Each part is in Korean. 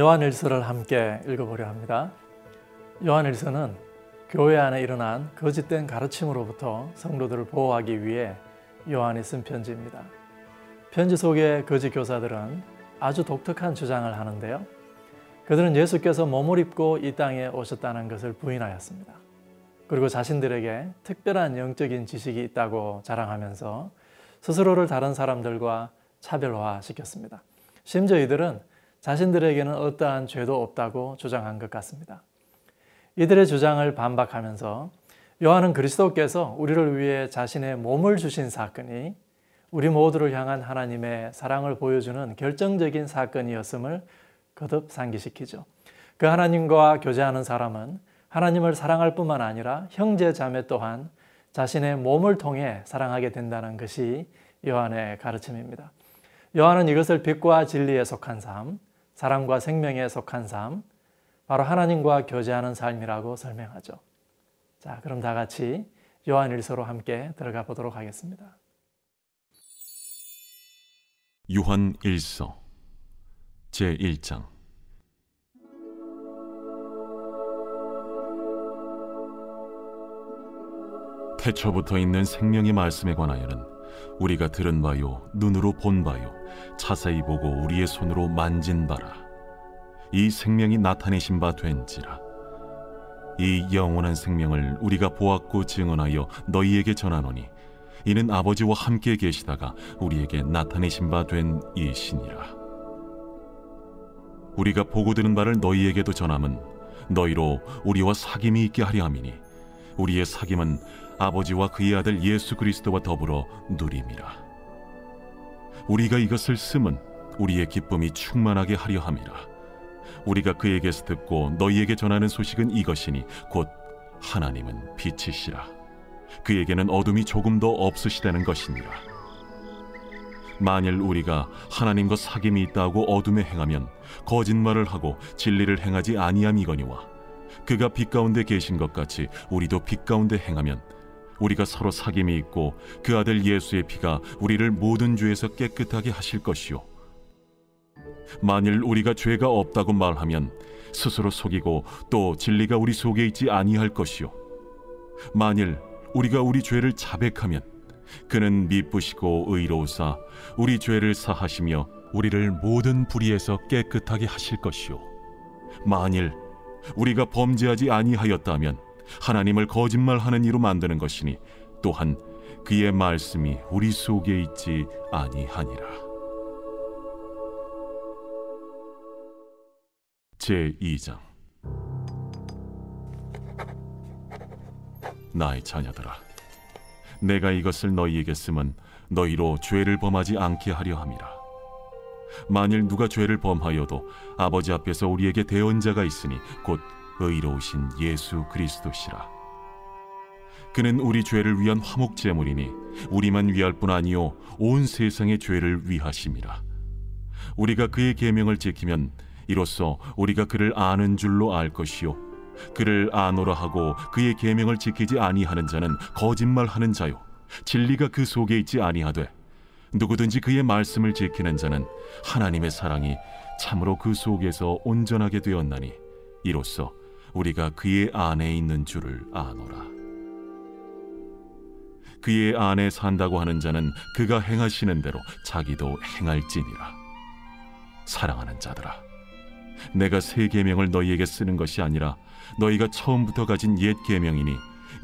요한일서를 함께 읽어보려 합니다. 요한일서는 교회 안에 일어난 거짓된 가르침으로부터 성도들을 보호하기 위해 요한이 쓴 편지입니다. 편지 속의 거짓 교사들은 아주 독특한 주장을 하는데요. 그들은 예수께서 몸을 입고 이 땅에 오셨다는 것을 부인하였습니다. 그리고 자신들에게 특별한 영적인 지식이 있다고 자랑하면서 스스로를 다른 사람들과 차별화시켰습니다. 심지어 이들은 자신들에게는 어떠한 죄도 없다고 주장한 것 같습니다. 이들의 주장을 반박하면서 요한은 그리스도께서 우리를 위해 자신의 몸을 주신 사건이 우리 모두를 향한 하나님의 사랑을 보여주는 결정적인 사건이었음을 거듭 상기시키죠. 그 하나님과 교제하는 사람은 하나님을 사랑할 뿐만 아니라 형제 자매 또한 자신의 몸을 통해 사랑하게 된다는 것이 요한의 가르침입니다. 요한은 이것을 빛과 진리에 속한 삶, 사랑과 생명에 속한 삶, 바로 하나님과 교제하는 삶이라고 설명하죠. 자, 그럼 다 같이 요한일서로 함께 들어가 보도록 하겠습니다. 요한 1서 제 1장 태초부터 있는 생명의 말씀에 관하여는 우리가 들은 바요 눈으로 본 바요 자세히 보고 우리의 손으로 만진 바라. 이 생명이 나타내신 바 된지라. 이 영원한 생명을 우리가 보았고 증언하여 너희에게 전하노니 이는 아버지와 함께 계시다가 우리에게 나타내신 바 된 이신이라. 우리가 보고 들은 바를 너희에게도 전함은 너희로 우리와 사귐이 있게 하려 함이니 우리의 사귐은 아버지와 그의 아들 예수 그리스도와 더불어 누림이라. 우리가 이것을 쓰면 우리의 기쁨이 충만하게 하려 함이라. 우리가 그에게서 듣고 너희에게 전하는 소식은 이것이니 곧 하나님은 빛이시라. 그에게는 어둠이 조금도 없으시다는 것이니라. 만일 우리가 하나님과 사귐이 있다고 어둠에 행하면 거짓말을 하고 진리를 행하지 아니함이거니와 그가 빛 가운데 계신 것 같이 우리도 빛 가운데 행하면 우리가 서로 사귐이 있고 그 아들 예수의 피가 우리를 모든 죄에서 깨끗하게 하실 것이요. 만일 우리가 죄가 없다고 말하면 스스로 속이고 또 진리가 우리 속에 있지 아니할 것이요. 만일 우리가 우리 죄를 자백하면 그는 미쁘시고 의로우사 우리 죄를 사하시며 우리를 모든 불의에서 깨끗하게 하실 것이요. 만일 우리가 범죄하지 아니하였다면 하나님을 거짓말하는 이로 만드는 것이니 또한 그의 말씀이 우리 속에 있지 아니하니라. 제 2장 나의 자녀들아 내가 이것을 너희에게 쓰면 너희로 죄를 범하지 않게 하려 함이라 만일 누가 죄를 범하여도 아버지 앞에서 우리에게 대언자가 있으니 곧 의로우신 예수 그리스도시라. 그는 우리 죄를 위한 화목 제물이니 우리만 위할 뿐 아니요 온 세상의 죄를 위하심이라. 우리가 그의 계명을 지키면 이로써 우리가 그를 아는 줄로 알 것이요 그를 아노라 하고 그의 계명을 지키지 아니하는 자는 거짓말하는 자요 진리가 그 속에 있지 아니하되 누구든지 그의 말씀을 지키는 자는 하나님의 사랑이 참으로 그 속에서 온전하게 되었나니 이로써 우리가 그의 안에 있는 줄을 아노라. 그의 안에 산다고 하는 자는 그가 행하시는 대로 자기도 행할지니라. 사랑하는 자들아, 내가 새 계명을 너희에게 쓰는 것이 아니라 너희가 처음부터 가진 옛 계명이니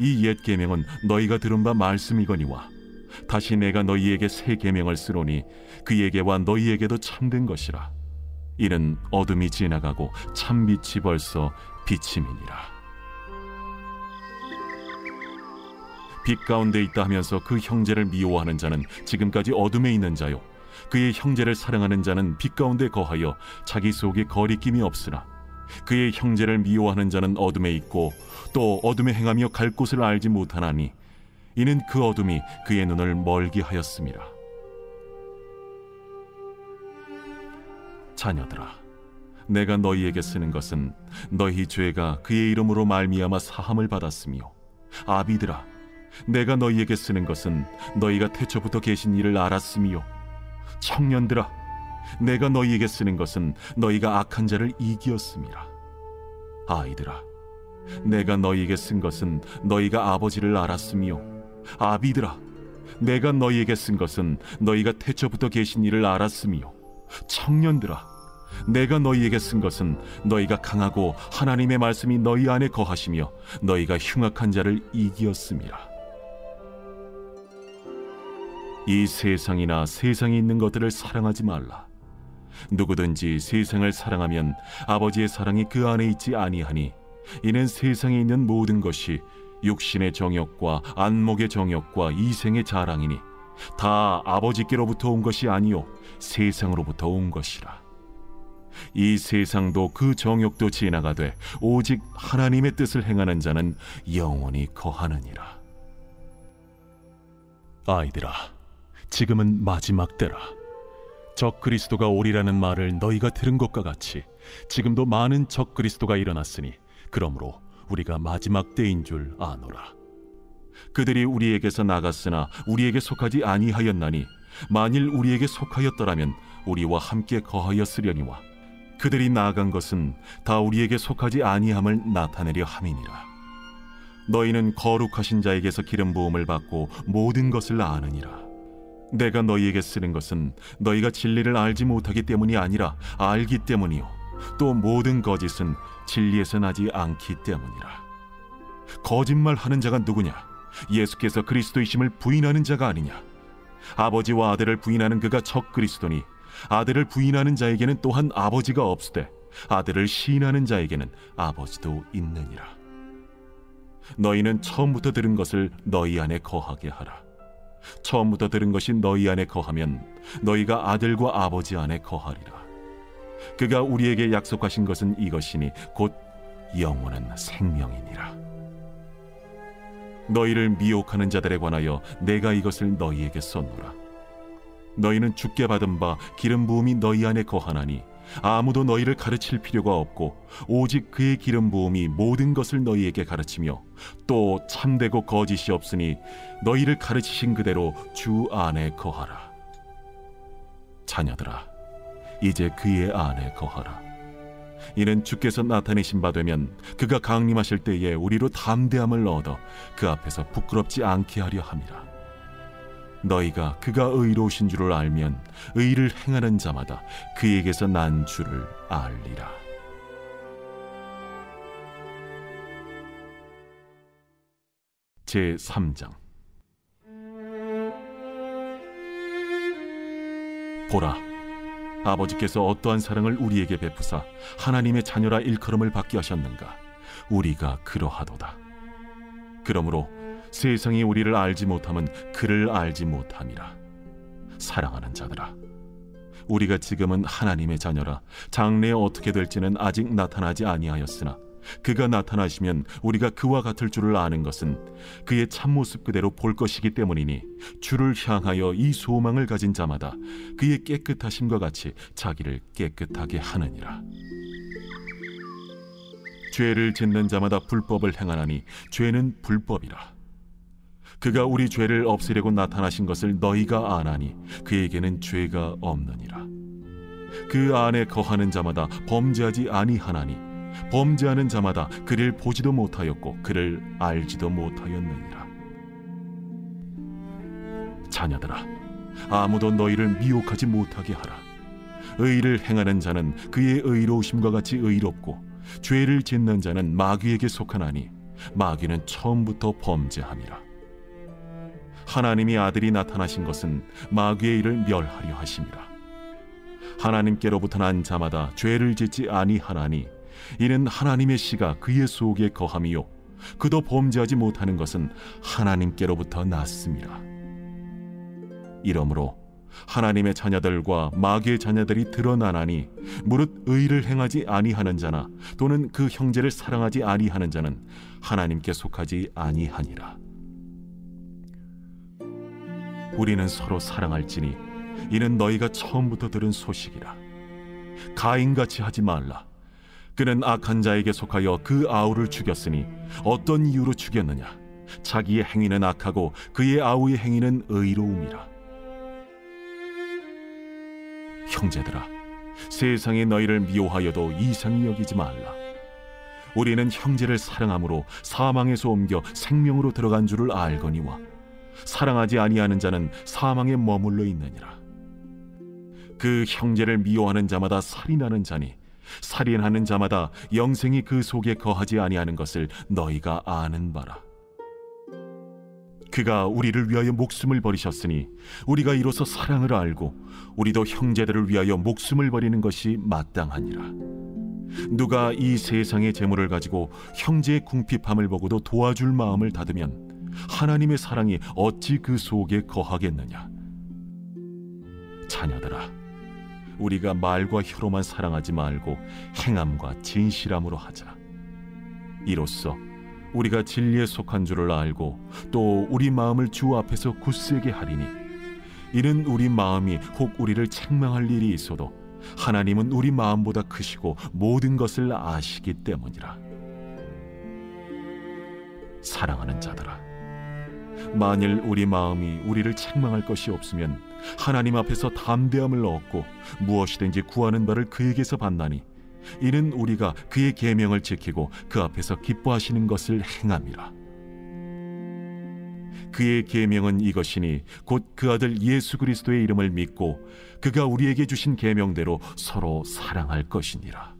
이 옛 계명은 너희가 들은 바 말씀이거니와 다시 내가 너희에게 새 계명을 쓰노니 그에게와 너희에게도 참된 것이라. 이는 어둠이 지나가고 참빛이 벌써 비침이니라. 빛 가운데 있다 하면서 그 형제를 미워하는 자는 지금까지 어둠에 있는 자요. 그의 형제를 사랑하는 자는 빛 가운데 거하여 자기 속에 거리낌이 없으나 그의 형제를 미워하는 자는 어둠에 있고 또 어둠에 행하며 갈 곳을 알지 못하나니 이는 그 어둠이 그의 눈을 멀게 하였습니다. 자녀들아 내가 너희에게 쓰는 것은 너희 죄가 그의 이름으로 말미암아 사함을 받았으며 아비들아 내가 너희에게 쓰는 것은 너희가 태초부터 계신 일을 알았으며 청년들아 내가 너희에게 쓰는 것은 너희가 악한 자를 이기었음이라. 아이들아, 내가 너희에게 쓴 것은 너희가 아버지를 알았으며, 아비들아, 내가 너희에게 쓴 것은 너희가 태초부터 계신 이를 알았으며, 청년들아, 내가 너희에게 쓴 것은 너희가 강하고 하나님의 말씀이 너희 안에 거하시며 너희가 흉악한 자를 이기었음이라. 이 세상이나 세상에 있는 것들을 사랑하지 말라. 누구든지 세상을 사랑하면 아버지의 사랑이 그 안에 있지 아니하니 이는 세상에 있는 모든 것이 육신의 정욕과 안목의 정욕과 이생의 자랑이니 다 아버지께로부터 온 것이 아니요 세상으로부터 온 것이라. 이 세상도 그 정욕도 지나가되 오직 하나님의 뜻을 행하는 자는 영원히 거하느니라. 아이들아, 지금은 마지막 때라. 적 그리스도가 오리라는 말을 너희가 들은 것과 같이 지금도 많은 적 그리스도가 일어났으니 그러므로 우리가 마지막 때인 줄 아노라. 그들이 우리에게서 나갔으나 우리에게 속하지 아니하였나니 만일 우리에게 속하였더라면 우리와 함께 거하였으려니와 그들이 나아간 것은 다 우리에게 속하지 아니함을 나타내려 함이니라. 너희는 거룩하신 자에게서 기름 부음을 받고 모든 것을 아느니라. 내가 너희에게 쓰는 것은 너희가 진리를 알지 못하기 때문이 아니라 알기 때문이요. 또 모든 거짓은 진리에서 나지 않기 때문이라. 거짓말하는 자가 누구냐? 예수께서 그리스도이심을 부인하는 자가 아니냐? 아버지와 아들을 부인하는 그가 적 그리스도니 아들을 부인하는 자에게는 또한 아버지가 없으되 아들을 시인하는 자에게는 아버지도 있느니라. 너희는 처음부터 들은 것을 너희 안에 거하게 하라. 처음부터 들은 것이 너희 안에 거하면 너희가 아들과 아버지 안에 거하리라. 그가 우리에게 약속하신 것은 이것이니 곧 영원한 생명이니라. 너희를 미혹하는 자들에 관하여 내가 이것을 너희에게 썼노라. 너희는 죽게 받은 바 기름 부음이 너희 안에 거하나니 아무도 너희를 가르칠 필요가 없고 오직 그의 기름 부음이 모든 것을 너희에게 가르치며 또 참되고 거짓이 없으니 너희를 가르치신 그대로 주 안에 거하라. 자녀들아, 이제 그의 안에 거하라. 이는 주께서 나타내신 바 되면 그가 강림하실 때에 우리로 담대함을 얻어 그 앞에서 부끄럽지 않게 하려 함이라. 너희가 그가 의로우신 줄을 알면 의를 행하는 자마다 그에게서 난 줄을 알리라. 제 3장 보라 아버지께서 어떠한 사랑을 우리에게 베푸사 하나님의 자녀라 일컬음을 받게 하셨는가 우리가 그러하도다 그러므로 세상이 우리를 알지 못함은 그를 알지 못함이라. 사랑하는 자들아, 우리가 지금은 하나님의 자녀라 장래에 어떻게 될지는 아직 나타나지 아니하였으나 그가 나타나시면 우리가 그와 같을 줄을 아는 것은 그의 참모습 그대로 볼 것이기 때문이니 주를 향하여 이 소망을 가진 자마다 그의 깨끗하심과 같이 자기를 깨끗하게 하느니라. 죄를 짓는 자마다 불법을 행하나니 죄는 불법이라. 그가 우리 죄를 없애려고 나타나신 것을 너희가 아나니 그에게는 죄가 없느니라. 그 안에 거하는 자마다 범죄하지 아니하나니 범죄하는 자마다 그를 보지도 못하였고 그를 알지도 못하였느니라. 자녀들아, 아무도 너희를 미혹하지 못하게 하라. 의를 행하는 자는 그의 의로우심과 같이 의롭고 죄를 짓는 자는 마귀에게 속하나니 마귀는 처음부터 범죄함이라. 하나님이 아들이 나타나신 것은 마귀의 일을 멸하려 하심이라. 하나님께로부터 난 자마다 죄를 짓지 아니하나니 이는 하나님의 씨가 그의 속에 거함이요 그도 범죄하지 못하는 것은 하나님께로부터 났습니다. 이러므로 하나님의 자녀들과 마귀의 자녀들이 드러나나니 무릇 의를 행하지 아니하는 자나 또는 그 형제를 사랑하지 아니하는 자는 하나님께 속하지 아니하니라. 우리는 서로 사랑할지니 이는 너희가 처음부터 들은 소식이라. 가인같이 하지 말라. 그는 악한 자에게 속하여 그 아우를 죽였으니 어떤 이유로 죽였느냐? 자기의 행위는 악하고 그의 아우의 행위는 의로움이라. 형제들아 세상에 너희를 미워하여도 이상히 여기지 말라 우리는 형제를 사랑함으로 사망에서 옮겨 생명으로 들어간 줄을 알거니와 사랑하지 아니하는 자는 사망에 머물러 있느니라 그 형제를 미워하는 자마다 살인하는 자니 살인하는 자마다 영생이 그 속에 거하지 아니하는 것을 너희가 아는 바라 그가 우리를 위하여 목숨을 버리셨으니 우리가 이로써 사랑을 알고 우리도 형제들을 위하여 목숨을 버리는 것이 마땅하니라. 누가 이 세상의 재물을 가지고 형제의 궁핍함을 보고도 도와줄 마음을 닫으면 하나님의 사랑이 어찌 그 속에 거하겠느냐? 자녀들아, 우리가 말과 혀로만 사랑하지 말고 행함과 진실함으로 하자. 이로써 우리가 진리에 속한 줄을 알고 또 우리 마음을 주 앞에서 굳세게 하리니 이는 우리 마음이 혹 우리를 책망할 일이 있어도 하나님은 우리 마음보다 크시고 모든 것을 아시기 때문이라 사랑하는 자들아 만일 우리 마음이 우리를 책망할 것이 없으면 하나님 앞에서 담대함을 얻고 무엇이든지 구하는 바를 그에게서 받나니 이는 우리가 그의 계명을 지키고 그 앞에서 기뻐하시는 것을 행함이라. 그의 계명은 이것이니 곧 그 아들 예수 그리스도의 이름을 믿고 그가 우리에게 주신 계명대로 서로 사랑할 것이니라.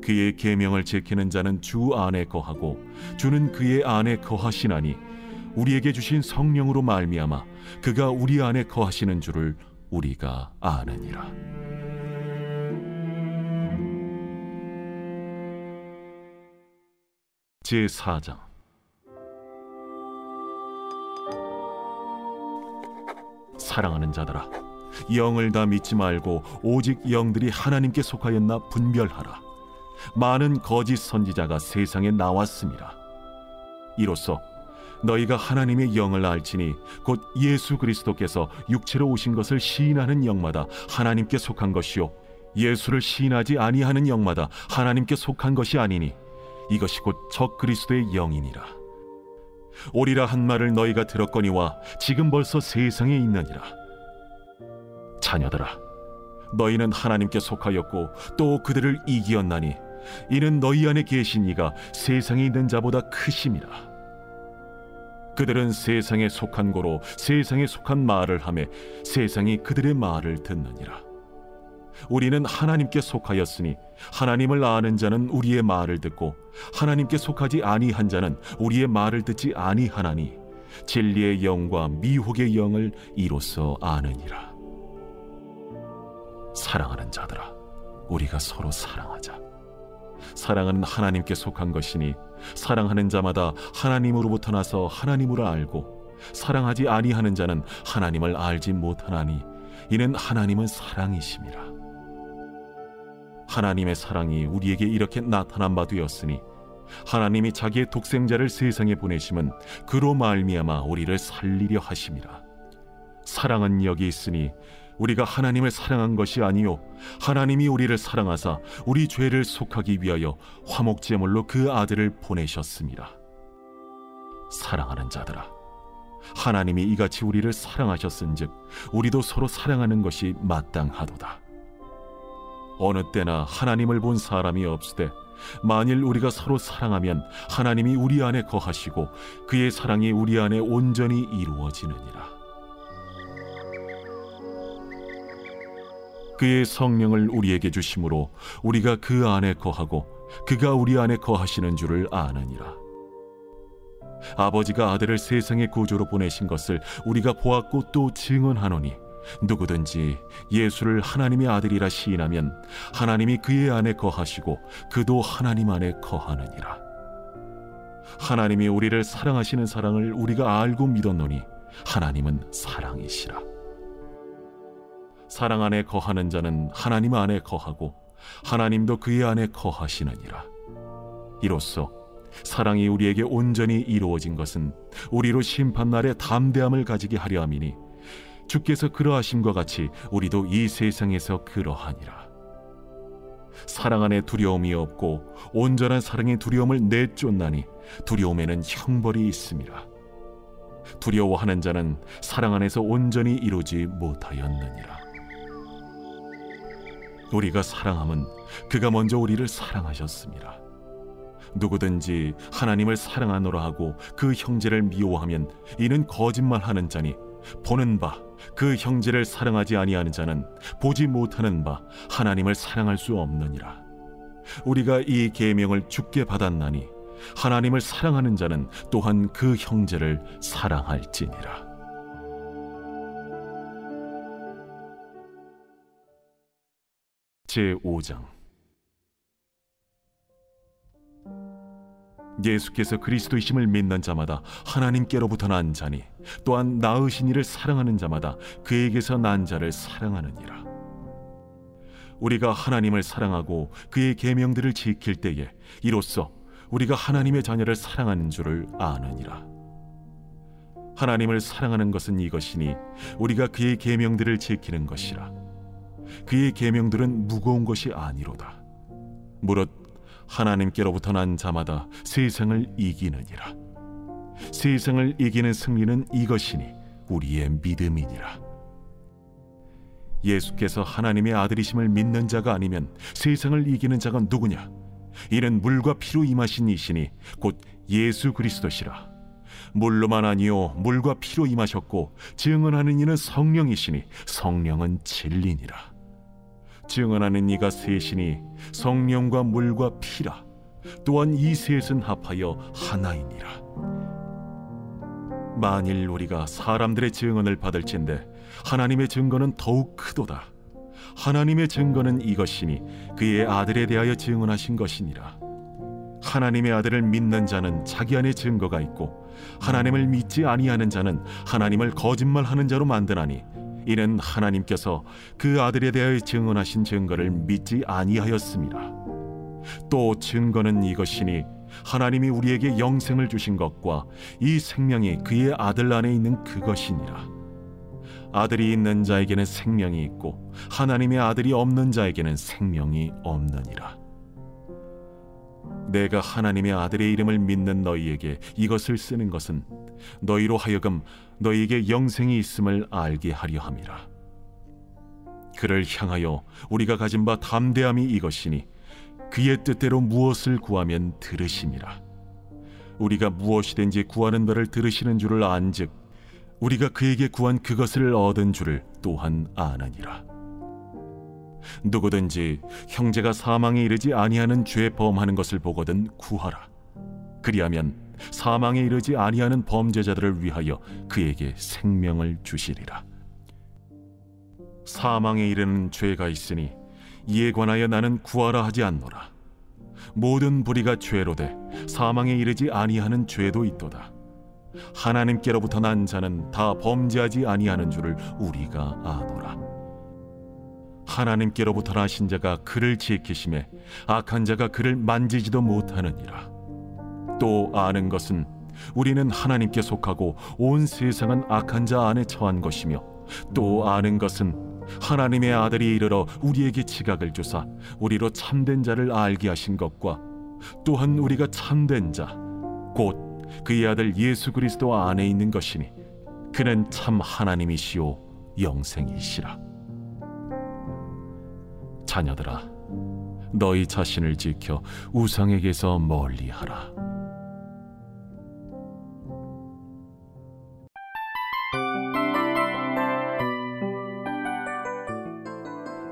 그의 계명을 지키는 자는 주 안에 거하고 주는 그의 안에 거하시나니 우리에게 주신 성령으로 말미암아 그가 우리 안에 거하시는 줄을 우리가 아느니라. 제 4장 사랑하는 자들아 영을 다 믿지 말고 오직 영들이 하나님께 속하였나 분별하라 많은 거짓 선지자가 세상에 나왔습니다. 이로써 너희가 하나님의 영을 알지니 곧 예수 그리스도께서 육체로 오신 것을 시인하는 영마다 하나님께 속한 것이요 예수를 시인하지 아니하는 영마다 하나님께 속한 것이 아니니 이것이 곧 적 그리스도의 영이니라. 오리라 한 말을 너희가 들었거니와 지금 벌써 세상에 있느니라. 자녀들아 너희는 하나님께 속하였고 또 그들을 이기었나니 이는 너희 안에 계신 이가 세상에 있는 자보다 크심이라 그들은 세상에 속한 고로 세상에 속한 말을 하매 세상이 그들의 말을 듣느니라. 우리는 하나님께 속하였으니 하나님을 아는 자는 우리의 말을 듣고 하나님께 속하지 아니한 자는 우리의 말을 듣지 아니하나니 진리의 영과 미혹의 영을 이로써 아느니라. 사랑하는 자들아, 우리가 서로 사랑하자. 사랑은 하나님께 속한 것이니 사랑하는 자마다 하나님으로부터 나서 하나님으로 알고 사랑하지 아니하는 자는 하나님을 알지 못하나니 이는 하나님은 사랑이심이라. 하나님의 사랑이 우리에게 이렇게 나타난 바 되었으니 하나님이 자기의 독생자를 세상에 보내심은 그로 말미암아 우리를 살리려 하심이라. 사랑은 여기 있으니 우리가 하나님을 사랑한 것이 아니요 하나님이 우리를 사랑하사 우리 죄를 속하기 위하여 화목 제물로 그 아들을 보내셨습니다. 사랑하는 자들아 하나님이 이같이 우리를 사랑하셨은즉 우리도 서로 사랑하는 것이 마땅하도다. 어느 때나 하나님을 본 사람이 없으되 만일 우리가 서로 사랑하면 하나님이 우리 안에 거하시고 그의 사랑이 우리 안에 온전히 이루어지느니라. 그의 성령을 우리에게 주심으로 우리가 그 안에 거하고 그가 우리 안에 거하시는 줄을 아느니라. 아버지가 아들을 세상의 구조로 보내신 것을 우리가 보았고 또 증언하노니 누구든지 예수를 하나님의 아들이라 시인하면 하나님이 그의 안에 거하시고 그도 하나님 안에 거하느니라. 하나님이 우리를 사랑하시는 사랑을 우리가 알고 믿었노니 하나님은 사랑이시라. 사랑 안에 거하는 자는 하나님 안에 거하고 하나님도 그의 안에 거하시느니라. 이로써 사랑이 우리에게 온전히 이루어진 것은 우리로 심판 날에 담대함을 가지게 하려 함이니 주께서 그러하심과 같이 우리도 이 세상에서 그러하니라. 사랑 안에 두려움이 없고 온전한 사랑의 두려움을 내쫓나니 두려움에는 형벌이 있습니다. 두려워하는 자는 사랑 안에서 온전히 이루지 못하였느니라. 우리가 사랑함은 그가 먼저 우리를 사랑하셨습니다. 누구든지 하나님을 사랑하노라 하고 그 형제를 미워하면 이는 거짓말하는 자니 보는 바 그 형제를 사랑하지 아니하는 자는 보지 못하는 바 하나님을 사랑할 수 없느니라. 우리가 이 계명을 죽게 받았나니 하나님을 사랑하는 자는 또한 그 형제를 사랑할지니라. 제 5장 예수께서 그리스도이심을 믿는 자마다 하나님께로부터 난 자니 또한 나으신 이를 사랑하는 자마다 그에게서 난 자를 사랑하느니라. 우리가 하나님을 사랑하고 그의 계명들을 지킬 때에 이로써 우리가 하나님의 자녀를 사랑하는 줄을 아느니라. 하나님을 사랑하는 것은 이것이니 우리가 그의 계명들을 지키는 것이라. 그의 계명들은 무거운 것이 아니로다. 무릇 하나님께로부터 난 자마다 세상을 이기느니라. 세상을 이기는 승리는 이것이니 우리의 믿음이니라. 예수께서 하나님의 아들이심을 믿는 자가 아니면 세상을 이기는 자가 누구냐? 이는 물과 피로 임하신 이시니 곧 예수 그리스도시라. 물로만 아니요 물과 피로 임하셨고 증언하는 이는 성령이시니 성령은 진리니라. 증언하는 이가 셋이니 성령과 물과 피라. 또한 이 셋은 합하여 하나이니라. 만일 우리가 사람들의 증언을 받을진데 하나님의 증거는 더욱 크도다. 하나님의 증거는 이것이니 그의 아들에 대하여 증언하신 것이니라. 하나님의 아들을 믿는 자는 자기 안에 증거가 있고 하나님을 믿지 아니하는 자는 하나님을 거짓말하는 자로 만드나니 이는 하나님께서 그 아들에 대하여 증언하신 증거를 믿지 아니하였습니다. 또 증거는 이것이니 하나님이 우리에게 영생을 주신 것과 이 생명이 그의 아들 안에 있는 그것이니라. 아들이 있는 자에게는 생명이 있고 하나님의 아들이 없는 자에게는 생명이 없느니라. 내가 하나님의 아들의 이름을 믿는 너희에게 이것을 쓰는 것은 너희로 하여금 너희에게 영생이 있음을 알게 하려 함이라. 그를 향하여 우리가 가진 바 담대함이 이것이니 그의 뜻대로 무엇을 구하면 들으심이라. 우리가 무엇이든지 구하는 바를 들으시는 줄을 안즉 우리가 그에게 구한 그것을 얻은 줄을 또한 아느니라. 누구든지 형제가 사망에 이르지 아니하는 죄 범하는 것을 보거든 구하라. 그리하면 사망에 이르지 아니하는 범죄자들을 위하여 그에게 생명을 주시리라. 사망에 이르는 죄가 있으니 이에 관하여 나는 구하라 하지 않노라. 모든 불의가 죄로되 사망에 이르지 아니하는 죄도 있도다. 하나님께로부터 난 자는 다 범죄하지 아니하는 줄을 우리가 아노라. 하나님께로부터 나신 자가 그를 지키심에 악한 자가 그를 만지지도 못하느니라. 또 아는 것은 우리는 하나님께 속하고 온 세상은 악한 자 안에 처한 것이며 또 아는 것은 하나님의 아들이 이르러 우리에게 지각을 주사 우리로 참된 자를 알게 하신 것과 또한 우리가 참된 자 곧 그의 아들 예수 그리스도 안에 있는 것이니 그는 참 하나님이시요 영생이시라. 자녀들아 너희 자신을 지켜 우상에게서 멀리하라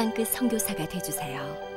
땅끝 선교사가 되주세요